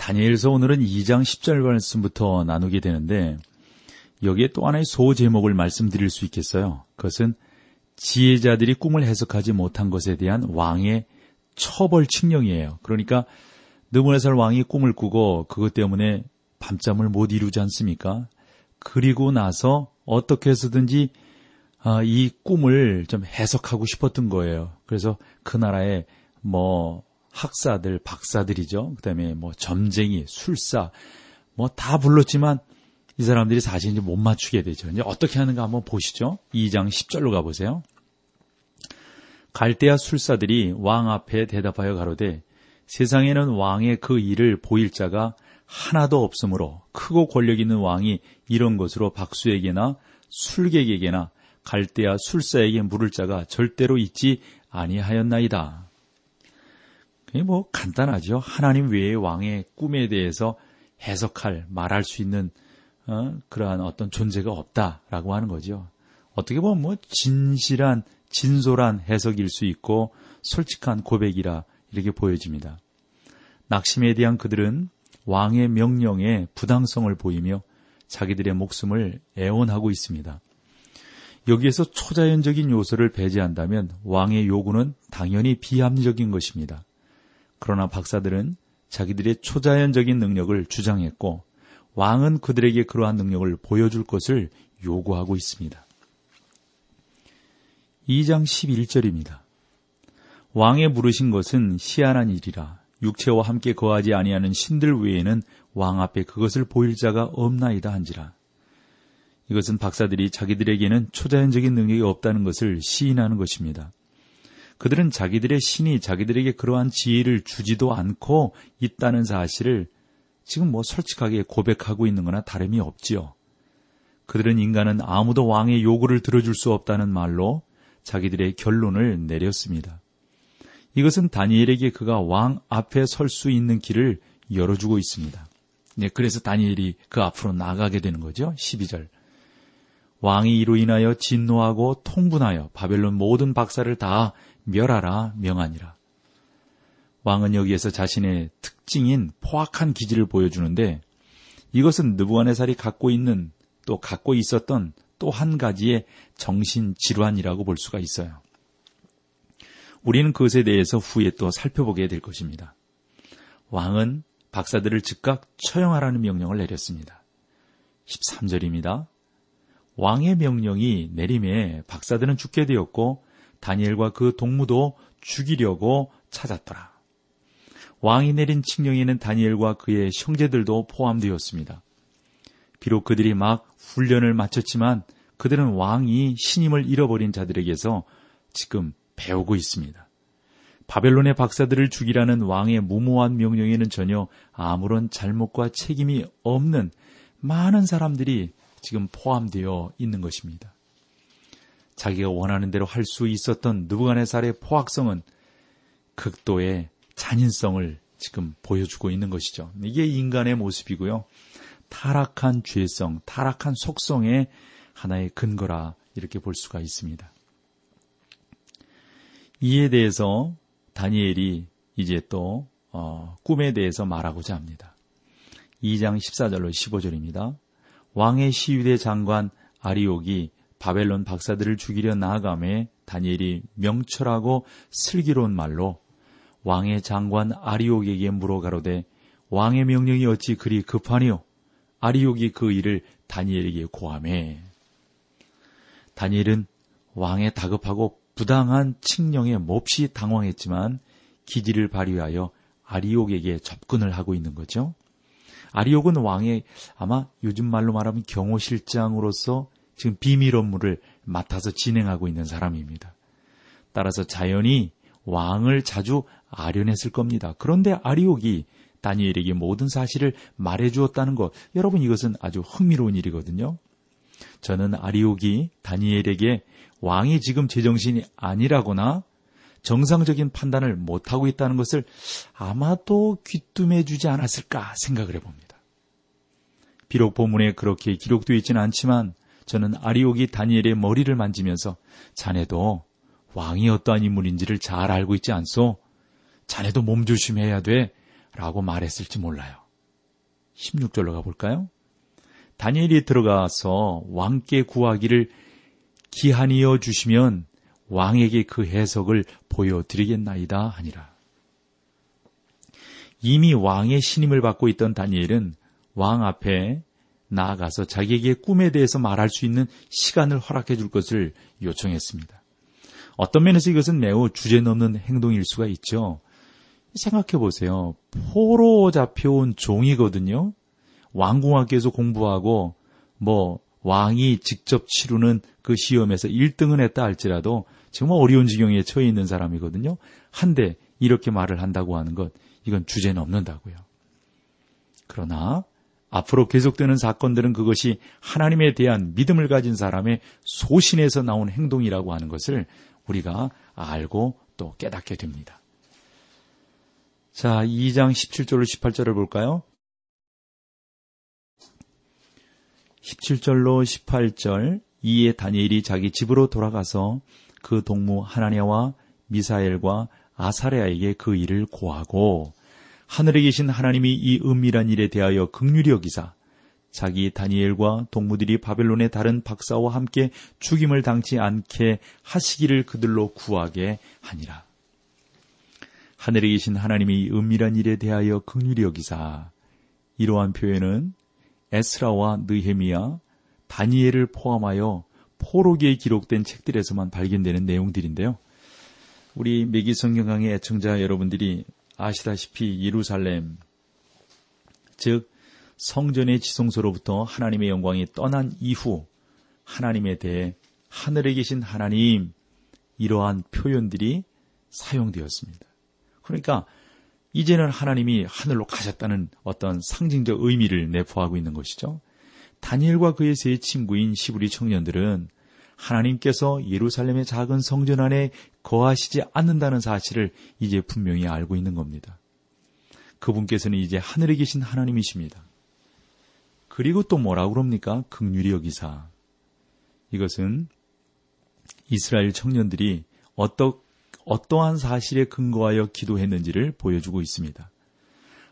다니엘서 오늘은 2장 10절 말씀부터 나누게 되는데 여기에 또 하나의 소 제목을 말씀드릴 수 있겠어요. 그것은 지혜자들이 꿈을 해석하지 못한 것에 대한 왕의 처벌 칙령이에요. 그러니까 느부네살 왕이 꿈을 꾸고 그것 때문에 밤잠을 못 이루지 않습니까? 그리고 나서 어떻게 해서든지 아, 이 꿈을 좀 해석하고 싶었던 거예요. 그래서 그 나라의 뭐 학사들, 박사들이죠. 그 다음에 뭐 점쟁이, 술사, 뭐 다 불렀지만 이 사람들이 사실 이제 못 맞추게 되죠. 이제 어떻게 하는가 한번 보시죠. 2장 10절로 가보세요. 갈대아 술사들이 왕 앞에 대답하여 가로되 세상에는 왕의 그 일을 보일 자가 하나도 없으므로 크고 권력 있는 왕이 이런 것으로 박수에게나 술객에게나 갈대아 술사에게 물을 자가 절대로 있지 아니하였나이다. 뭐 간단하죠. 하나님 외의 왕의 꿈에 대해서 해석할, 말할 수 있는 어, 그러한 어떤 존재가 없다라고 하는 거죠. 어떻게 보면 뭐 진실한, 진솔한 해석일 수 있고 솔직한 고백이라 이렇게 보여집니다. 낙심에 대한 그들은 왕의 명령에 부당성을 보이며 자기들의 목숨을 애원하고 있습니다. 여기에서 초자연적인 요소를 배제한다면 왕의 요구는 당연히 비합리적인 것입니다. 그러나 박사들은 자기들의 초자연적인 능력을 주장했고 왕은 그들에게 그러한 능력을 보여줄 것을 요구하고 있습니다. 2장 11절입니다. 왕의 물으신 것은 희한한 일이라 육체와 함께 거하지 아니하는 신들 외에는 왕 앞에 그것을 보일 자가 없나이다 한지라. 이것은 박사들이 자기들에게는 초자연적인 능력이 없다는 것을 시인하는 것입니다. 그들은 자기들의 신이 자기들에게 그러한 지혜를 주지도 않고 있다는 사실을 지금 뭐 솔직하게 고백하고 있는 거나 다름이 없지요. 그들은 인간은 아무도 왕의 요구를 들어줄 수 없다는 말로 자기들의 결론을 내렸습니다. 이것은 다니엘에게 그가 왕 앞에 설 수 있는 길을 열어주고 있습니다. 네, 그래서 다니엘이 그 앞으로 나가게 되는 거죠. 12절. 왕이 이로 인하여 진노하고 통분하여 바벨론 모든 박사를 다 멸하라 명하니라. 왕은 여기에서 자신의 특징인 포악한 기질을 보여주는데 이것은 느부갓네살이 갖고 있는 또 갖고 있었던 또 한 가지의 정신 질환이라고 볼 수가 있어요. 우리는 그것에 대해서 후에 또 살펴보게 될 것입니다. 왕은 박사들을 즉각 처형하라는 명령을 내렸습니다. 13절입니다. 왕의 명령이 내림에 박사들은 죽게 되었고 다니엘과 그 동무도 죽이려고 찾았더라. 왕이 내린 칙령에는 다니엘과 그의 형제들도 포함되었습니다. 비록 그들이 막 훈련을 마쳤지만 그들은 왕이 신임을 잃어버린 자들에게서 지금 배우고 있습니다. 바벨론의 박사들을 죽이라는 왕의 무모한 명령에는 전혀 아무런 잘못과 책임이 없는 많은 사람들이 지금 포함되어 있는 것입니다. 자기가 원하는 대로 할 수 있었던 느부갓네살의 포악성은 극도의 잔인성을 지금 보여주고 있는 것이죠. 이게 인간의 모습이고요. 타락한 죄성, 타락한 속성의 하나의 근거라 이렇게 볼 수가 있습니다. 이에 대해서 다니엘이 이제 또 어, 꿈에 대해서 말하고자 합니다. 2장 14절로 15절입니다. 왕의 시위대 장관 아리옥이 바벨론 박사들을 죽이려 나아감에 다니엘이 명철하고 슬기로운 말로 왕의 장관 아리옥에게 물어 가로되 왕의 명령이 어찌 그리 급하니요? 아리옥이 그 일을 다니엘에게 고함해. 다니엘은 왕의 다급하고 부당한 칙령에 몹시 당황했지만 기지를 발휘하여 아리옥에게 접근을 하고 있는 거죠. 아리옥은 왕의 아마 요즘 말로 말하면 경호실장으로서 지금 비밀 업무를 맡아서 진행하고 있는 사람입니다. 따라서 자연히 왕을 자주 아련했을 겁니다. 그런데 아리옥이 다니엘에게 모든 사실을 말해 주었다는 것. 여러분 이것은 아주 흥미로운 일이거든요. 저는 아리옥이 다니엘에게 왕이 지금 제정신이 아니라거나 정상적인 판단을 못하고 있다는 것을 아마도 귀뜸해 주지 않았을까 생각을 해봅니다. 비록 본문에 그렇게 기록되어 있지는 않지만 저는 아리옥이 다니엘의 머리를 만지면서 자네도 왕이 어떠한 인물인지를 잘 알고 있지 않소? 자네도 몸조심해야 돼. 라고 말했을지 몰라요. 16절로 가볼까요? 다니엘이 들어가서 왕께 구하기를 기한이어 주시면 왕에게 그 해석을 보여드리겠나이다 하니라. 이미 왕의 신임을 받고 있던 다니엘은 왕 앞에 나아가서 자기에게 꿈에 대해서 말할 수 있는 시간을 허락해 줄 것을 요청했습니다. 어떤 면에서 이것은 매우 주제 넘는 행동일 수가 있죠. 생각해 보세요. 포로 잡혀온 종이거든요. 왕궁학교에서 공부하고 뭐 왕이 직접 치르는 그 시험에서 1등을 했다 할지라도 정말 어려운 지경에 처해 있는 사람이거든요. 한데 이렇게 말을 한다고 하는 것 이건 주제 넘는다고요. 그러나 앞으로 계속되는 사건들은 그것이 하나님에 대한 믿음을 가진 사람의 소신에서 나온 행동이라고 하는 것을 우리가 알고 또 깨닫게 됩니다. 자, 2장 17절로 18절을 볼까요? 17절로 18절 이에 다니엘이 자기 집으로 돌아가서 그 동무 하나냐와 미사엘과 아사레아에게 그 일을 고하고 하늘에 계신 하나님이 이 은밀한 일에 대하여 극률이 여기사 자기 다니엘과 동무들이 바벨론의 다른 박사와 함께 죽임을 당치 않게 하시기를 그들로 구하게 하니라. 하늘에 계신 하나님이 은밀한 일에 대하여 극률이 여기사 이러한 표현은 에스라와 느헤미야, 다니엘을 포함하여 포로기에 기록된 책들에서만 발견되는 내용들인데요. 우리 매기 성경강의 애청자 여러분들이 아시다시피 예루살렘, 즉 성전의 지성소로부터 하나님의 영광이 떠난 이후 하나님에 대해 하늘에 계신 하나님 이러한 표현들이 사용되었습니다. 그러니까 이제는 하나님이 하늘로 가셨다는 어떤 상징적 의미를 내포하고 있는 것이죠. 다니엘과 그의 세 친구인 시부리 청년들은 하나님께서 예루살렘의 작은 성전 안에 거하시지 않는다는 사실을 이제 분명히 알고 있는 겁니다. 그분께서는 이제 하늘에 계신 하나님이십니다. 그리고 또 뭐라고 그럽니까? 극률이 여기사. 이것은 이스라엘 청년들이 어떠, 어떠한 사실에 근거하여 기도했는지를 보여주고 있습니다.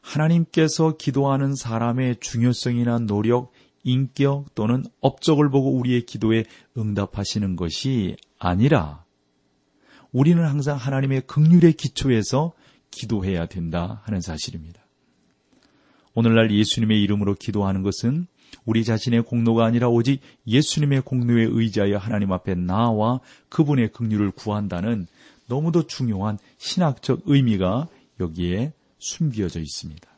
하나님께서 기도하는 사람의 중요성이나 노력, 인격 또는 업적을 보고 우리의 기도에 응답하시는 것이 아니라 우리는 항상 하나님의 극률의 기초에서 기도해야 된다 하는 사실입니다. 오늘날 예수님의 이름으로 기도하는 것은 우리 자신의 공로가 아니라 오직 예수님의 공로에 의지하여 하나님 앞에 나와 그분의 긍휼을 구한다는 너무도 중요한 신학적 의미가 여기에 숨겨져 있습니다.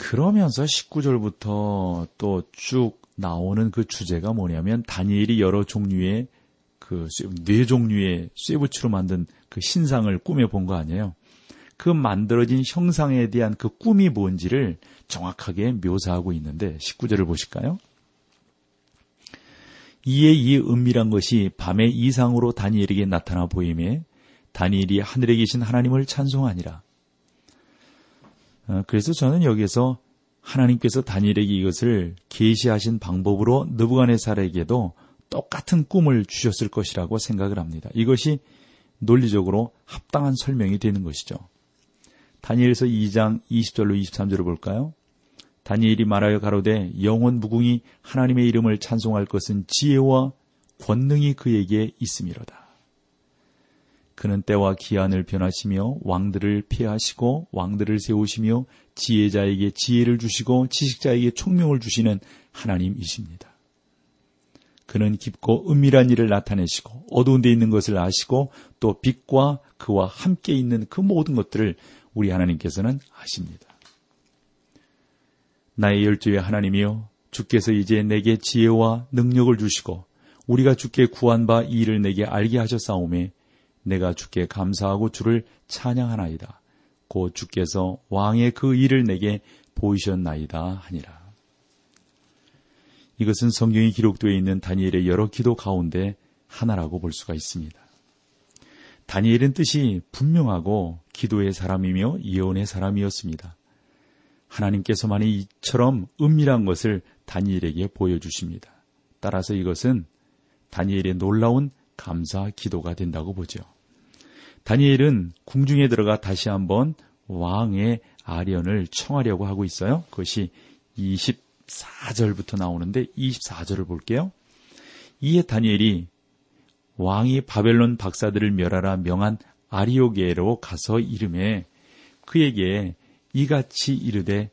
그러면서 19절부터 또 쭉 나오는 그 주제가 뭐냐면 다니엘이 여러 종류의 그 네 종류의 쇠붙이로 만든 그 신상을 꿈에 본 거 아니에요. 그 만들어진 형상에 대한 그 꿈이 뭔지를 정확하게 묘사하고 있는데 19절을 보실까요? 이에 이 은밀한 것이 밤의 이상으로 다니엘에게 나타나 보임에 다니엘이 하늘에 계신 하나님을 찬송하니라. 어, 그래서 저는 여기에서 하나님께서 다니엘에게 이것을 계시하신 방법으로 느부갓네살에게도 똑같은 꿈을 주셨을 것이라고 생각을 합니다. 이것이 논리적으로 합당한 설명이 되는 것이죠. 다니엘서 2장 20절로 23절을 볼까요? 다니엘이 말하여 가로되 영원 무궁이 하나님의 이름을 찬송할 것은 지혜와 권능이 그에게 있음이로다. 그는 때와 기한을 변하시며 왕들을 피하시고 왕들을 세우시며 지혜자에게 지혜를 주시고 지식자에게 총명을 주시는 하나님이십니다. 그는 깊고 은밀한 일을 나타내시고 어두운 데 있는 것을 아시고 또 빛과 그와 함께 있는 그 모든 것들을 우리 하나님께서는 아십니다. 나의 열조의 하나님이여 주께서 이제 내게 지혜와 능력을 주시고 우리가 주께 구한 바 이 일을 내게 알게 하셨사오매 내가 주께 감사하고 주를 찬양하나이다. 곧 주께서 왕의 그 일을 내게 보이셨나이다 하니라. 이것은 성경이 기록되어 있는 다니엘의 여러 기도 가운데 하나라고 볼 수가 있습니다. 다니엘은 뜻이 분명하고 기도의 사람이며 예언의 사람이었습니다. 하나님께서만이 이처럼 은밀한 것을 다니엘에게 보여주십니다. 따라서 이것은 다니엘의 놀라운 감사 기도가 된다고 보죠. 다니엘은 궁중에 들어가 다시 한번 왕의 아련을 청하려고 하고 있어요. 그것이 24절부터 나오는데 24절을 볼게요. 이에 다니엘이 왕이 바벨론 박사들을 멸하라 명한 아리오게로 가서 이름에 그에게 이같이 이르되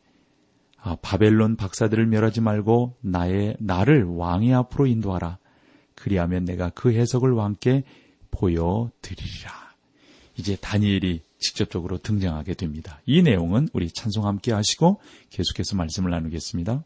아, 바벨론 박사들을 멸하지 말고 나의 나를 왕의 앞으로 인도하라. 그리하면 내가 그 해석을 왕께 보여드리리라. 이제 다니엘이 직접적으로 등장하게 됩니다. 이 내용은 우리 찬송 함께 하시고 계속해서 말씀을 나누겠습니다.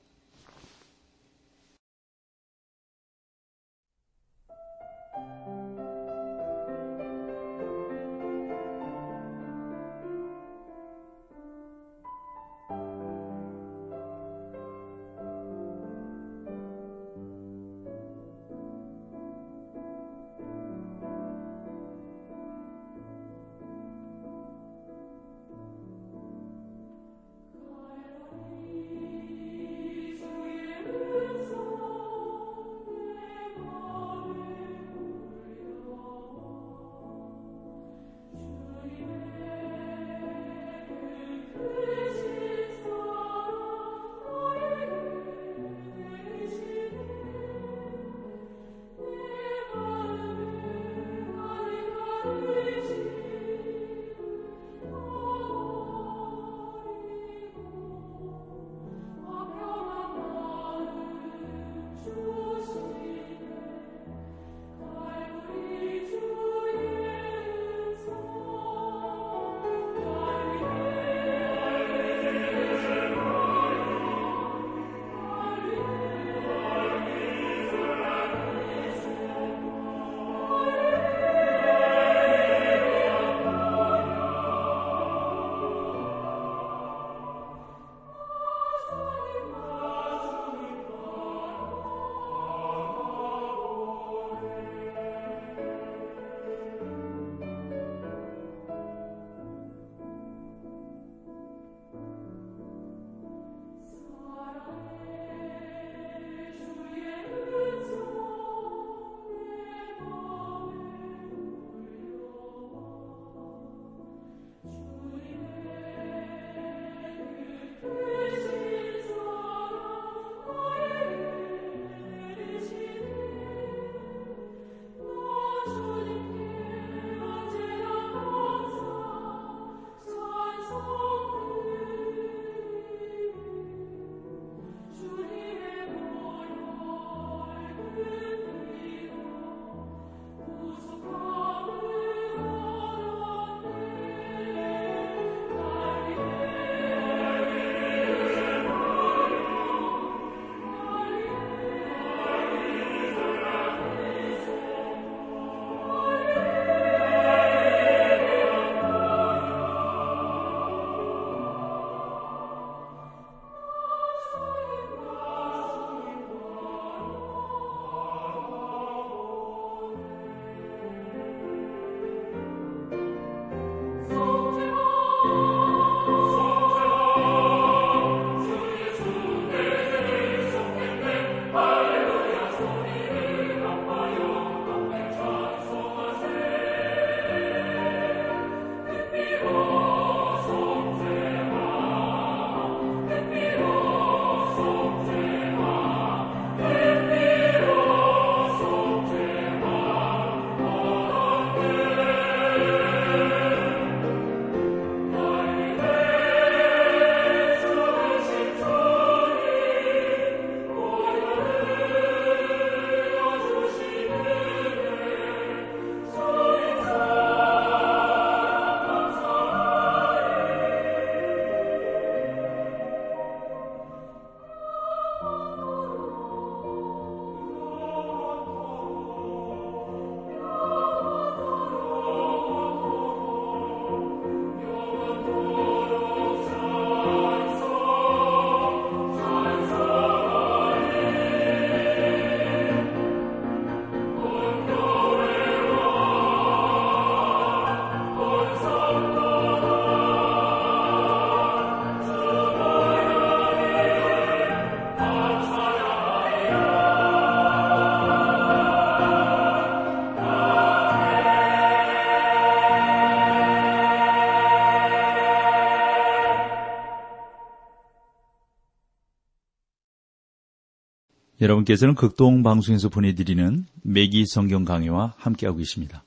여러분께서는 극동 방송에서 보내드리는 매기 성경 강의와 함께하고 계십니다.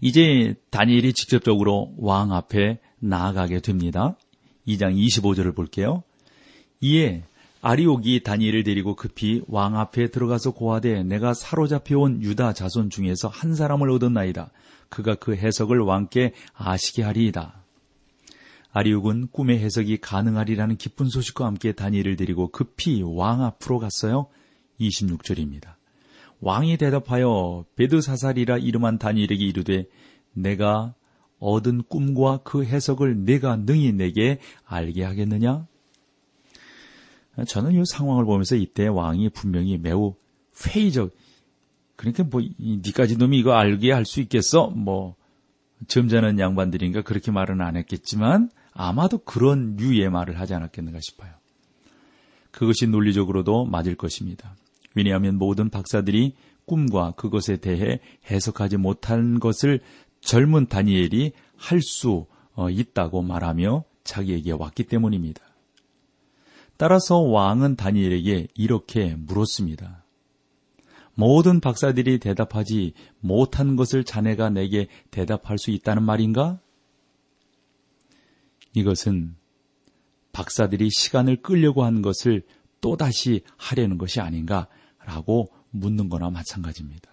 이제 다니엘이 직접적으로 왕 앞에 나아가게 됩니다. 2장 25절을 볼게요. 이에 아리옥이 다니엘을 데리고 급히 왕 앞에 들어가서 고하되 내가 사로잡혀온 유다 자손 중에서 한 사람을 얻었나이다. 그가 그 해석을 왕께 아시게 하리이다. 아리옥은 꿈의 해석이 가능하리라는 기쁜 소식과 함께 다니엘을 데리고 급히 왕 앞으로 갔어요. 26절입니다. 왕이 대답하여 베드사살이라 이름한 다니엘에게 이르되 내가 얻은 꿈과 그 해석을 내가 능히 내게 알게 하겠느냐? 저는 이 상황을 보면서 이때 왕이 분명히 매우 회의적, 그러니까 뭐, 니까지 놈이 이거 알게 할 수 있겠어? 뭐, 점잖은 양반들인가 그렇게 말은 안 했겠지만, 아마도 그런 류의 말을 하지 않았겠는가 싶어요. 그것이 논리적으로도 맞을 것입니다. 왜냐하면 모든 박사들이 꿈과 그것에 대해 해석하지 못한 것을 젊은 다니엘이 할수 어, 있다고 말하며 자기에게 왔기 때문입니다. 따라서 왕은 다니엘에게 이렇게 물었습니다. 모든 박사들이 대답하지 못한 것을 자네가 내게 대답할 수 있다는 말인가? 이것은 박사들이 시간을 끌려고 한 것을 또다시 하려는 것이 아닌가라고 묻는 거나 마찬가지입니다.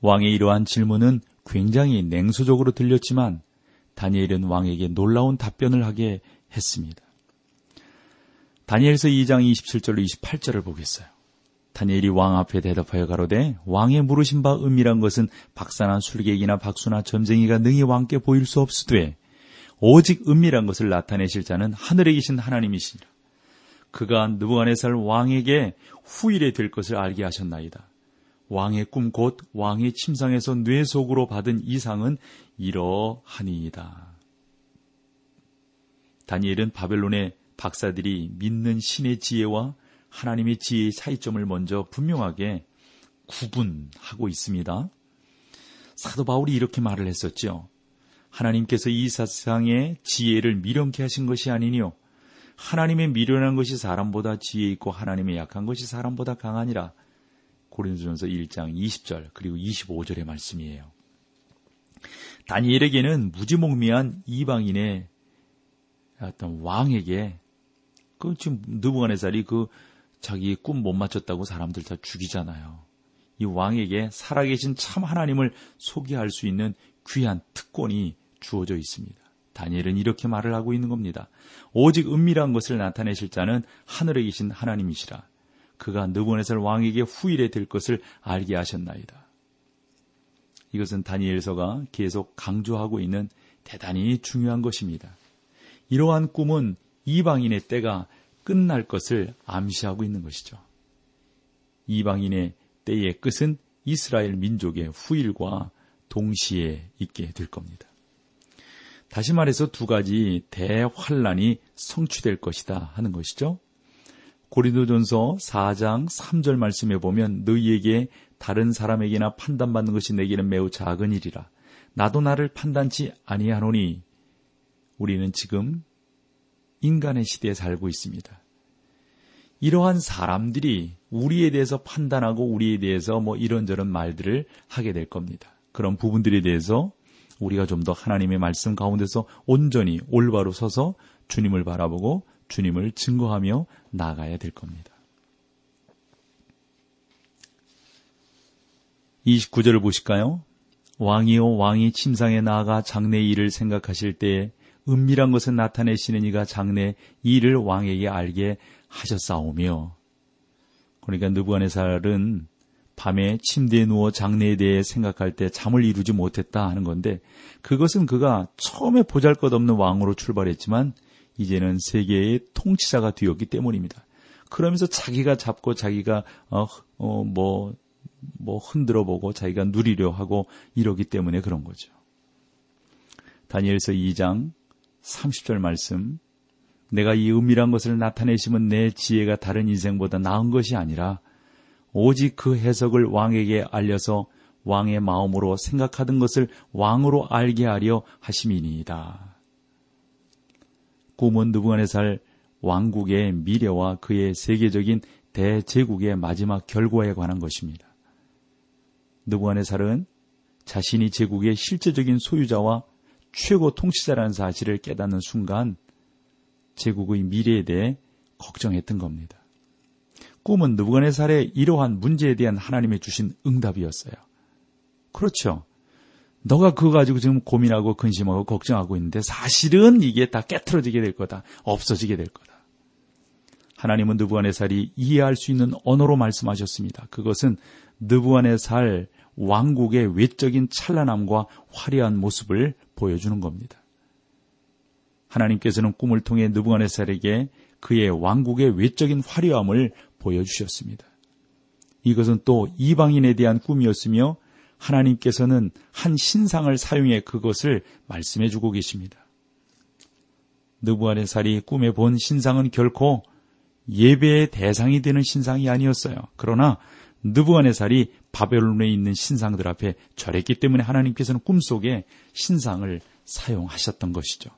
왕의 이러한 질문은 굉장히 냉소적으로 들렸지만 다니엘은 왕에게 놀라운 답변을 하게 했습니다. 다니엘서 2장 27절로 28절을 보겠어요. 다니엘이 왕 앞에 대답하여 가로되 왕의 물으신 바 은밀한 것은 박사나 술객이나 박수나 점쟁이가 능히 왕께 보일 수 없으되 오직 은밀한 것을 나타내실 자는 하늘에 계신 하나님이시니라. 그가 느부갓네살 왕에게 후일에 될 것을 알게 하셨나이다. 왕의 꿈 곧 왕의 침상에서 뇌 속으로 받은 이상은 이러하니이다. 다니엘은 바벨론의 박사들이 믿는 신의 지혜와 하나님의 지혜의 차이점을 먼저 분명하게 구분하고 있습니다. 사도 바울이 이렇게 말을 했었죠. 하나님께서 이 세상의 지혜를 미련케 하신 것이 아니니요. 하나님의 미련한 것이 사람보다 지혜 있고 하나님의 약한 것이 사람보다 강하니라. 고린도전서 1장 20절 그리고 25절의 말씀이에요. 다니엘에게는 무지몽미한 이방인의 어떤 왕에게 그 지금 느부갓네살이 그 자기 꿈 못 맞췄다고 사람들 다 죽이잖아요. 이 왕에게 살아계신 참 하나님을 소개할 수 있는 귀한 특권이 주어져 있습니다. 다니엘은 이렇게 말을 하고 있는 겁니다. 오직 은밀한 것을 나타내실 자는 하늘에 계신 하나님이시라. 그가 느부갓네살 왕에게 후일에 될 것을 알게 하셨나이다. 이것은 다니엘서가 계속 강조하고 있는 대단히 중요한 것입니다. 이러한 꿈은 이방인의 때가 끝날 것을 암시하고 있는 것이죠. 이방인의 때의 끝은 이스라엘 민족의 후일과 동시에 있게 될 겁니다. 다시 말해서 두 가지 대환란이 성취될 것이다 하는 것이죠. 고린도전서 4장 3절 말씀에 보면 너희에게 다른 사람에게나 판단받는 것이 내게는 매우 작은 일이라. 나도 나를 판단치 아니하노니 우리는 지금 인간의 시대에 살고 있습니다. 이러한 사람들이 우리에 대해서 판단하고 우리에 대해서 뭐 이런저런 말들을 하게 될 겁니다. 그런 부분들에 대해서 우리가 좀 더 하나님의 말씀 가운데서 온전히 올바로 서서 주님을 바라보고 주님을 증거하며 나가야 될 겁니다. 29절을 보실까요? 왕이요 왕이 침상에 나아가 장래 일을 생각하실 때에 은밀한 것을 나타내시는 이가 장래 일을 왕에게 알게 하셨사오며 그러니까 느부갓네살은 밤에 침대에 누워 장래에 대해 생각할 때 잠을 이루지 못했다 하는 건데 그것은 그가 처음에 보잘 것 없는 왕으로 출발했지만 이제는 세계의 통치자가 되었기 때문입니다. 그러면서 자기가 잡고 자기가 어, 어, 뭐, 뭐 흔들어 보고 자기가 누리려 하고 이러기 때문에 그런 거죠. 다니엘서 2장 30절 말씀 내가 이 은밀한 것을 나타내시면 내 지혜가 다른 인생보다 나은 것이 아니라 오직 그 해석을 왕에게 알려서 왕의 마음으로 생각하던 것을 왕으로 알게 하려 하심이니이다. 꿈은 느부갓네살 왕국의 미래와 그의 세계적인 대제국의 마지막 결과에 관한 것입니다. 느부갓네살은 자신이 제국의 실제적인 소유자와 최고 통치자라는 사실을 깨닫는 순간 제국의 미래에 대해 걱정했던 겁니다. 꿈은 느부갓네살의 이러한 문제에 대한 하나님의 주신 응답이었어요. 그렇죠. 너가 그거 가지고 지금 고민하고 근심하고 걱정하고 있는데 사실은 이게 다 깨트러지게 될 거다. 없어지게 될 거다. 하나님은 느부갓네살이 이해할 수 있는 언어로 말씀하셨습니다. 그것은 느부갓네살 왕국의 외적인 찬란함과 화려한 모습을 보여주는 겁니다. 하나님께서는 꿈을 통해 느부갓네살에게 그의 왕국의 외적인 화려함을 보여주셨습니다. 이것은 또 이방인에 대한 꿈이었으며 하나님께서는 한 신상을 사용해 그것을 말씀해 주고 계십니다. 느부갓네살이 꿈에 본 신상은 결코 예배의 대상이 되는 신상이 아니었어요. 그러나 느부갓네살이 바벨론에 있는 신상들 앞에 절했기 때문에 하나님께서는 꿈속에 신상을 사용하셨던 것이죠.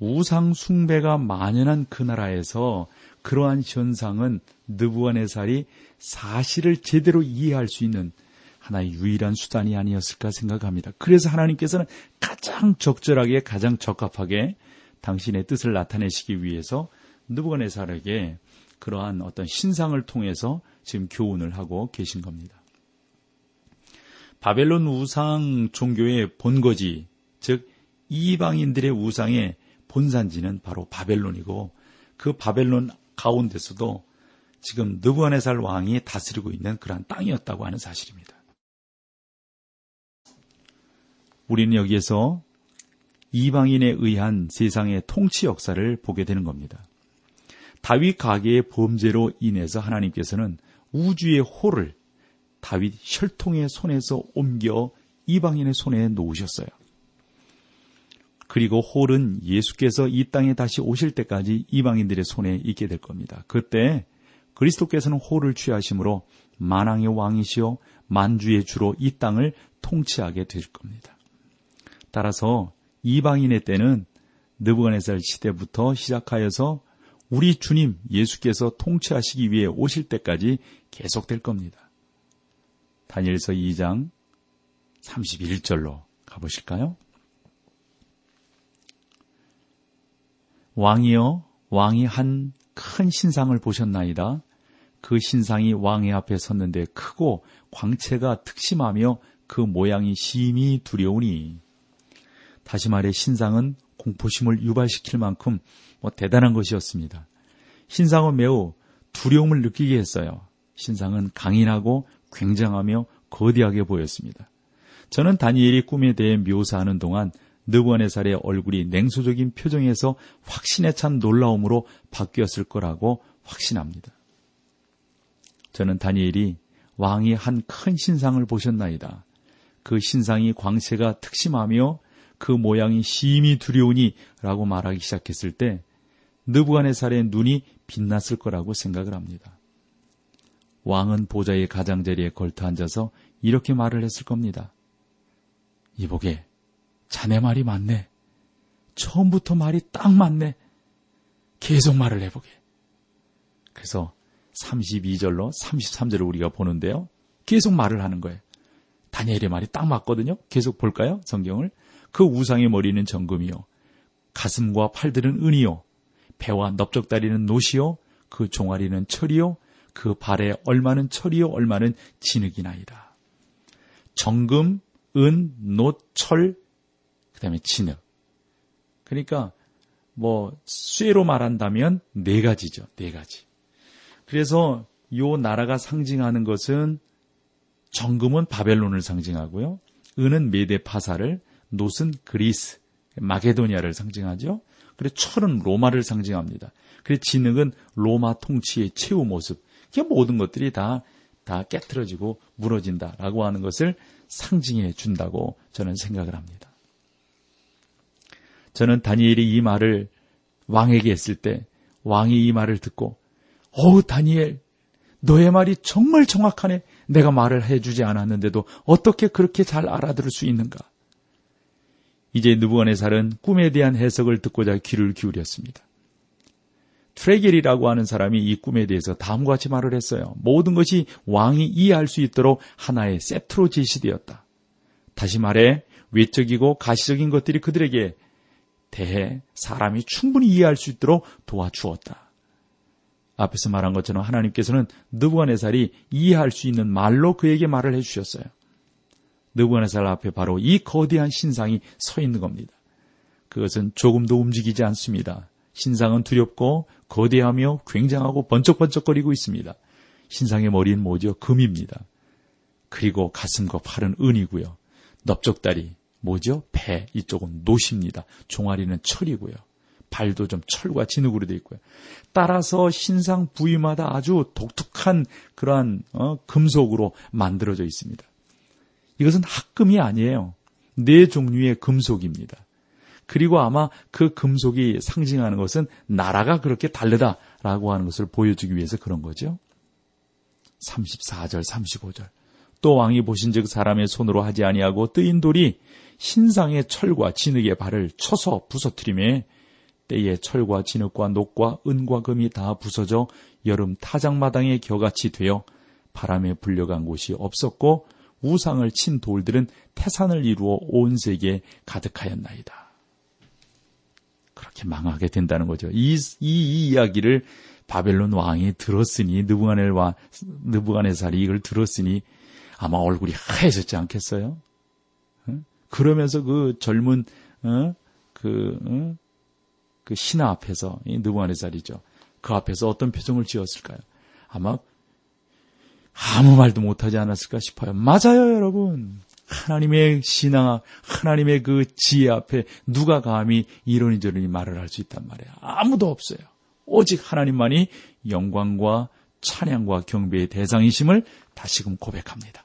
우상 숭배가 만연한 그 나라에서 그러한 현상은 느부갓네살이 사실을 제대로 이해할 수 있는 하나의 유일한 수단이 아니었을까 생각합니다. 그래서 하나님께서는 가장 적절하게 가장 적합하게 당신의 뜻을 나타내시기 위해서 느부갓네살에게 그러한 어떤 신상을 통해서 지금 교훈을 하고 계신 겁니다. 바벨론 우상 종교의 본거지, 즉 이방인들의 우상의 본산지는 바로 바벨론이고 그 바벨론 가운데서도 지금 느부갓네살 왕이 다스리고 있는 그러한 땅이었다고 하는 사실입니다. 우리는 여기에서 이방인에 의한 세상의 통치 역사를 보게 되는 겁니다. 다윗 가계의 범죄로 인해서 하나님께서는 우주의 호를 다윗 혈통의 손에서 옮겨 이방인의 손에 놓으셨어요. 그리고 홀은 예수께서 이 땅에 다시 오실 때까지 이방인들의 손에 있게 될 겁니다. 그때 그리스도께서는 홀을 취하심으로 만왕의 왕이시요 만주의 주로 이 땅을 통치하게 될 겁니다. 따라서 이방인의 때는 느부갓네살 시대부터 시작하여서 우리 주님 예수께서 통치하시기 위해 오실 때까지 계속될 겁니다. 다니엘서 2장 31절로 가보실까요? 왕이여 왕이 한 큰 신상을 보셨나이다. 그 신상이 왕의 앞에 섰는데 크고 광채가 특심하며 그 모양이 심히 두려우니 다시 말해 신상은 공포심을 유발시킬 만큼 뭐 대단한 것이었습니다. 신상은 매우 두려움을 느끼게 했어요. 신상은 강인하고 굉장하며 거대하게 보였습니다. 저는 다니엘이 꿈에 대해 묘사하는 동안 느부갓네살의 얼굴이 냉소적인 표정에서 확신에 찬 놀라움으로 바뀌었을 거라고 확신합니다. 저는 다니엘이 왕이 한 큰 신상을 보셨나이다. 그 신상이 광채가 특심하며 그 모양이 심히 두려우니 라고 말하기 시작했을 때 느부갓네살의 눈이 빛났을 거라고 생각을 합니다. 왕은 보좌의 가장자리에 걸터 앉아서 이렇게 말을 했을 겁니다. 이보게 자네 말이 맞네. 처음부터 말이 딱 맞네. 계속 말을 해보게. 그래서 32절로 33절을 우리가 보는데요. 계속 말을 하는 거예요. 다니엘의 말이 딱 맞거든요. 계속 볼까요? 성경을. 그 우상의 머리는 정금이요. 가슴과 팔들은 은이요. 배와 넓적다리는 노시요. 그 종아리는 철이요. 그 발에 얼마는 철이요. 얼마는 진흙이나이다. 정금, 은, 노, 철, 그 다음에 진흙. 그러니까 뭐 쇠로 말한다면 네 가지죠. 네 가지. 그래서 요 나라가 상징하는 것은 정금은 바벨론을 상징하고요. 은은 메데 파사를, 노은 그리스, 마게도니아를 상징하죠. 그리고 철은 로마를 상징합니다. 그리고 진흙은 로마 통치의 최후 모습. 이게 모든 것들이 다, 다 깨트려지고 무너진다라고 하는 것을 상징해 준다고 저는 생각을 합니다. 저는 다니엘이 이 말을 왕에게 했을 때 왕이 이 말을 듣고 어우 다니엘 너의 말이 정말 정확하네. 내가 말을 해주지 않았는데도 어떻게 그렇게 잘 알아들을 수 있는가? 이제 느부갓네살은 꿈에 대한 해석을 듣고자 귀를 기울였습니다. 트레겔이라고 하는 사람이 이 꿈에 대해서 다음과 같이 말을 했어요. 모든 것이 왕이 이해할 수 있도록 하나의 세트로 제시되었다. 다시 말해 외적이고 가시적인 것들이 그들에게 대해 사람이 충분히 이해할 수 있도록 도와주었다. 앞에서 말한 것처럼 하나님께서는 느부갓네살이 이해할 수 있는 말로 그에게 말을 해주셨어요. 느부갓네살 앞에 바로 이 거대한 신상이 서 있는 겁니다. 그것은 조금도 움직이지 않습니다. 신상은 두렵고 거대하며 굉장하고 번쩍번쩍거리고 있습니다. 신상의 머리는 뭐죠? 금입니다. 그리고 가슴과 팔은 은이고요. 넓적다리 뭐죠? 배 이쪽은 노십니다. 종아리는 철이고요. 발도 좀 철과 진흙으로 되어 있고요. 따라서 신상 부위마다 아주 독특한 그러한 어, 금속으로 만들어져 있습니다. 이것은 합금이 아니에요. 네 종류의 금속입니다. 그리고 아마 그 금속이 상징하는 것은 나라가 그렇게 다르다라고 하는 것을 보여주기 위해서 그런 거죠. 34절, 35절. 또 왕이 보신즉 사람의 손으로 하지 아니하고 뜨인 돌이 신상의 철과 진흙의 발을 쳐서 부서뜨림에 때에 철과 진흙과 녹과 은과 금이 다 부서져 여름 타작마당의 겨같이 되어 바람에 불려간 곳이 없었고 우상을 친 돌들은 태산을 이루어 온 세계에 가득하였나이다. 그렇게 망하게 된다는 거죠. 이, 이, 이 이야기를 바벨론 왕이 들었으니 느부갓네와 느부갓네살이 이걸 들었으니 아마 얼굴이 하얘졌지 않겠어요? 그러면서 그 젊은 어? 그, 어? 그 신하 앞에서 이 느부갓네살이죠. 그 앞에서 어떤 표정을 지었을까요? 아마 아무 말도 못하지 않았을까 싶어요. 맞아요, 여러분. 하나님의 신앙, 하나님의 그 지혜 앞에 누가 감히 저러니 말을 할 수 있단 말이에요. 아무도 없어요. 오직 하나님만이 영광과 찬양과 경배의 대상이심을 다시금 고백합니다.